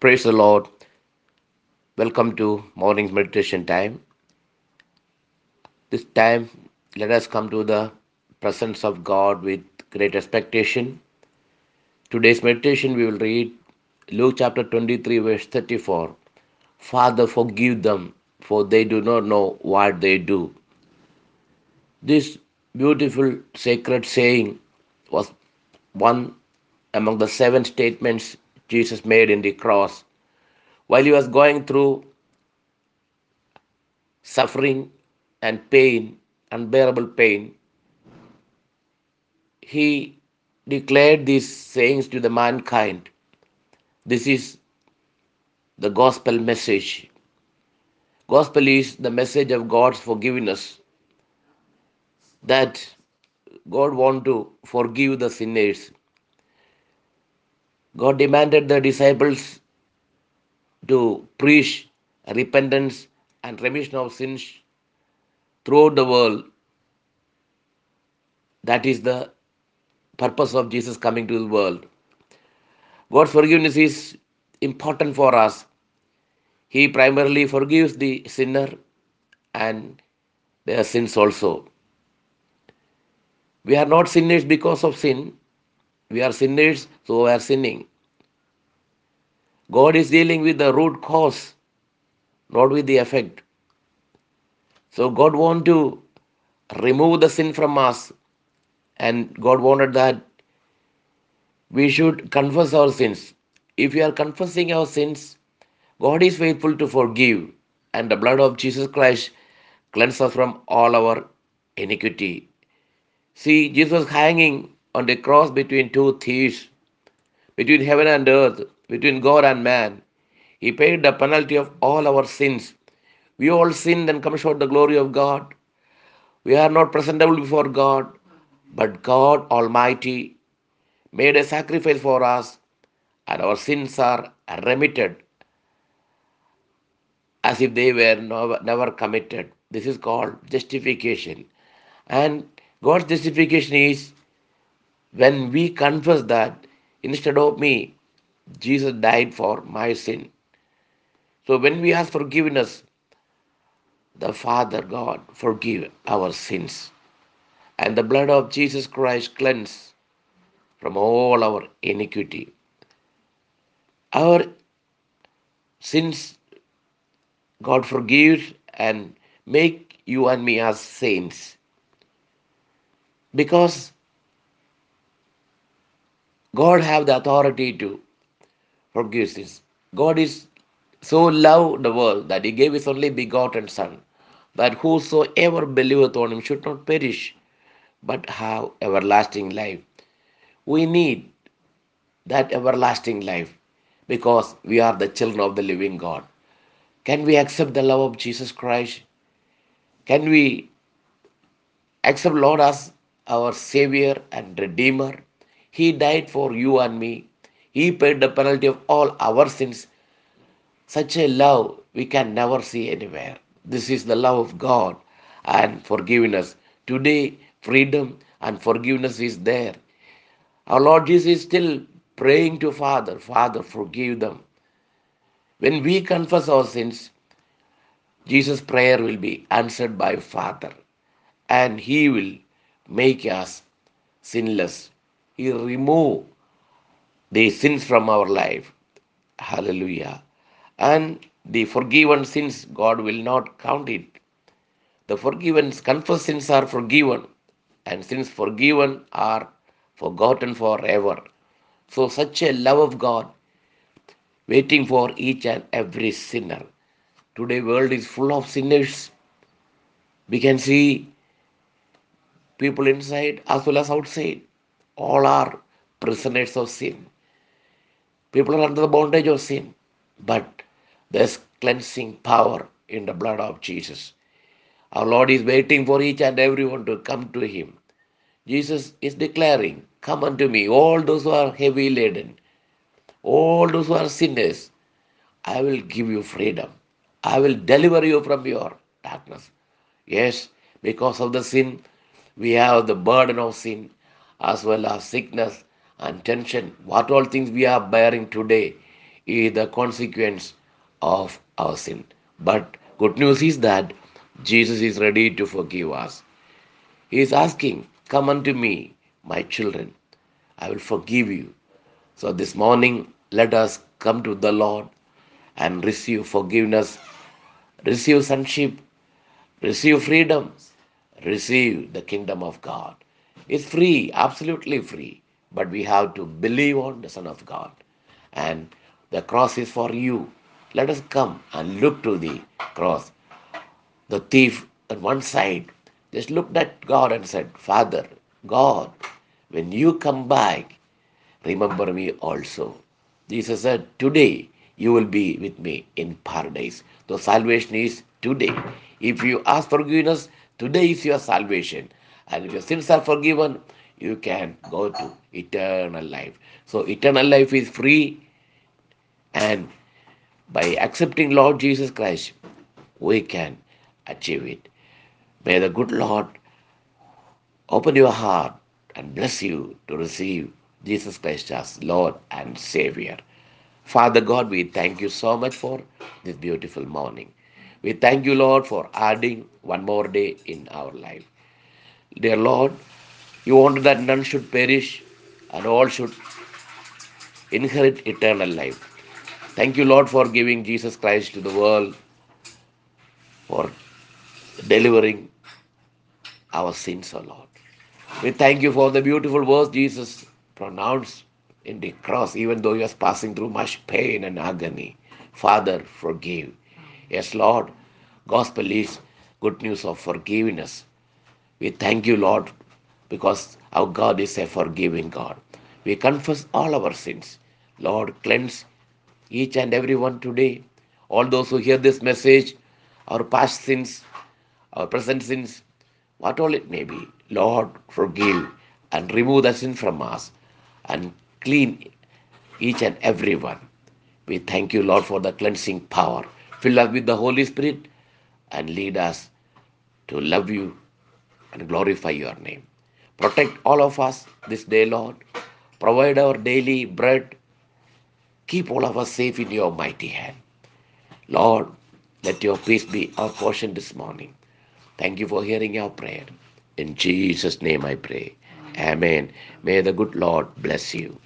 Praise the Lord. Welcome to morning meditation time. This time, let us come to the presence of God with great expectation. Today's meditation, we will read Luke chapter 23, verse 34. Father, forgive them, for they do not know what they do. This beautiful sacred saying was one among the seven statements Jesus made in the cross while he was going through suffering and pain, unbearable pain. He declared these sayings to the mankind. This is the gospel message. Gospel is the message of God's forgiveness that God want to forgive the sinners. God demanded the disciples to preach repentance and remission of sins throughout the world. That is the purpose of Jesus coming to the world. God's forgiveness is important for us. He primarily forgives the sinner and their sins also. We are not sinners because of sin. We are sinners, so we are sinning. God is dealing with the root cause, not with the effect. So God want to remove the sin from us, and God wanted that we should confess our sins. If we are confessing our sins, God is faithful to forgive, and the blood of Jesus Christ cleanses us from all our iniquity. See, Jesus hanging on the cross between two thieves, between heaven and earth, between God and man. He paid the penalty of all our sins. We all sinned and come short the glory of God. We are not presentable before God, but God Almighty made a sacrifice for us, and our sins are remitted as if they were never, never committed. This is called justification. And God's justification is when we confess that instead of me, Jesus died for my sin. So when we ask forgiveness, the Father God forgive our sins. And the blood of Jesus Christ cleanse from all our iniquity. Our sins God forgives and make you and me as saints. Because God have the authority to forgive sins. God is so loved the world that he gave his only begotten Son, that whosoever believeth on him should not perish, but have everlasting life. We need that everlasting life because we are the children of the living God. Can we accept the love of Jesus Christ? Can we accept Lord as our Savior and Redeemer? He died for you and me. He paid the penalty of all our sins. Such a love we can never see anywhere. This is the love of God and forgiveness. Today, freedom and forgiveness is there. Our Lord Jesus is still praying to Father, Father, forgive them. When we confess our sins, Jesus' prayer will be answered by Father, and He will make us sinless. He remove the sins from our life. Hallelujah. And the forgiven sins, God will not count it. The forgiven, confessed sins are forgiven, and sins forgiven are forgotten forever. So, such a love of God waiting for each and every sinner. Today, world is full of sinners. We can see people inside as well as outside. All are prisoners of sin. People are under the bondage of sin, but there's cleansing power in the blood of Jesus. Our Lord is waiting for each and everyone to come to Him. Jesus is declaring, Come unto me, all those who are heavy laden, all those who are sinners, I will give you freedom. I will deliver you from your darkness. Yes, because of the sin, we have the burden of sin as well as sickness and tension. What all things we are bearing today is the consequence of our sin. But good news is that Jesus is ready to forgive us. He is asking, Come unto me, my children, I will forgive you. So this morning, let us come to the Lord and receive forgiveness, receive sonship, receive freedom, receive the kingdom of God. It's free, absolutely free, but we have to believe on the Son of God. And the cross is for you. Let us come and look to the cross. The thief on one side just looked at God and said, Father, God, when you come back, remember me also. Jesus said, Today you will be with me in paradise. So salvation is today. If you ask forgiveness, today is your salvation. And if your sins are forgiven, you can go to eternal life. So eternal life is free and by accepting Lord Jesus Christ, we can achieve it. May the good Lord open your heart and bless you to receive Jesus Christ as Lord and Savior. Father God, we thank you so much for this beautiful morning. We thank you, Lord, for adding one more day in our life. Dear Lord, you wanted that none should perish and all should inherit eternal life. Thank you, Lord, for giving Jesus Christ to the world, for delivering our sins, O Lord. We thank you for the beautiful words Jesus pronounced in the cross, even though he was passing through much pain and agony. Father, forgive. Yes, Lord, gospel is good news of forgiveness. We thank you, Lord, because our God is a forgiving God. We confess all our sins. Lord, cleanse each and every one today. All those who hear this message, our past sins, our present sins, what all it may be. Lord, forgive and remove the sin from us and clean each and every one. We thank you, Lord, for the cleansing power. Fill us with the Holy Spirit and lead us to love you and glorify your name. Protect all of us this day, Lord. Provide our daily bread. Keep all of us safe in your mighty hand. Lord, let your peace be our portion this morning. Thank you for hearing our prayer. In Jesus' name I pray. Amen. May the good Lord bless you.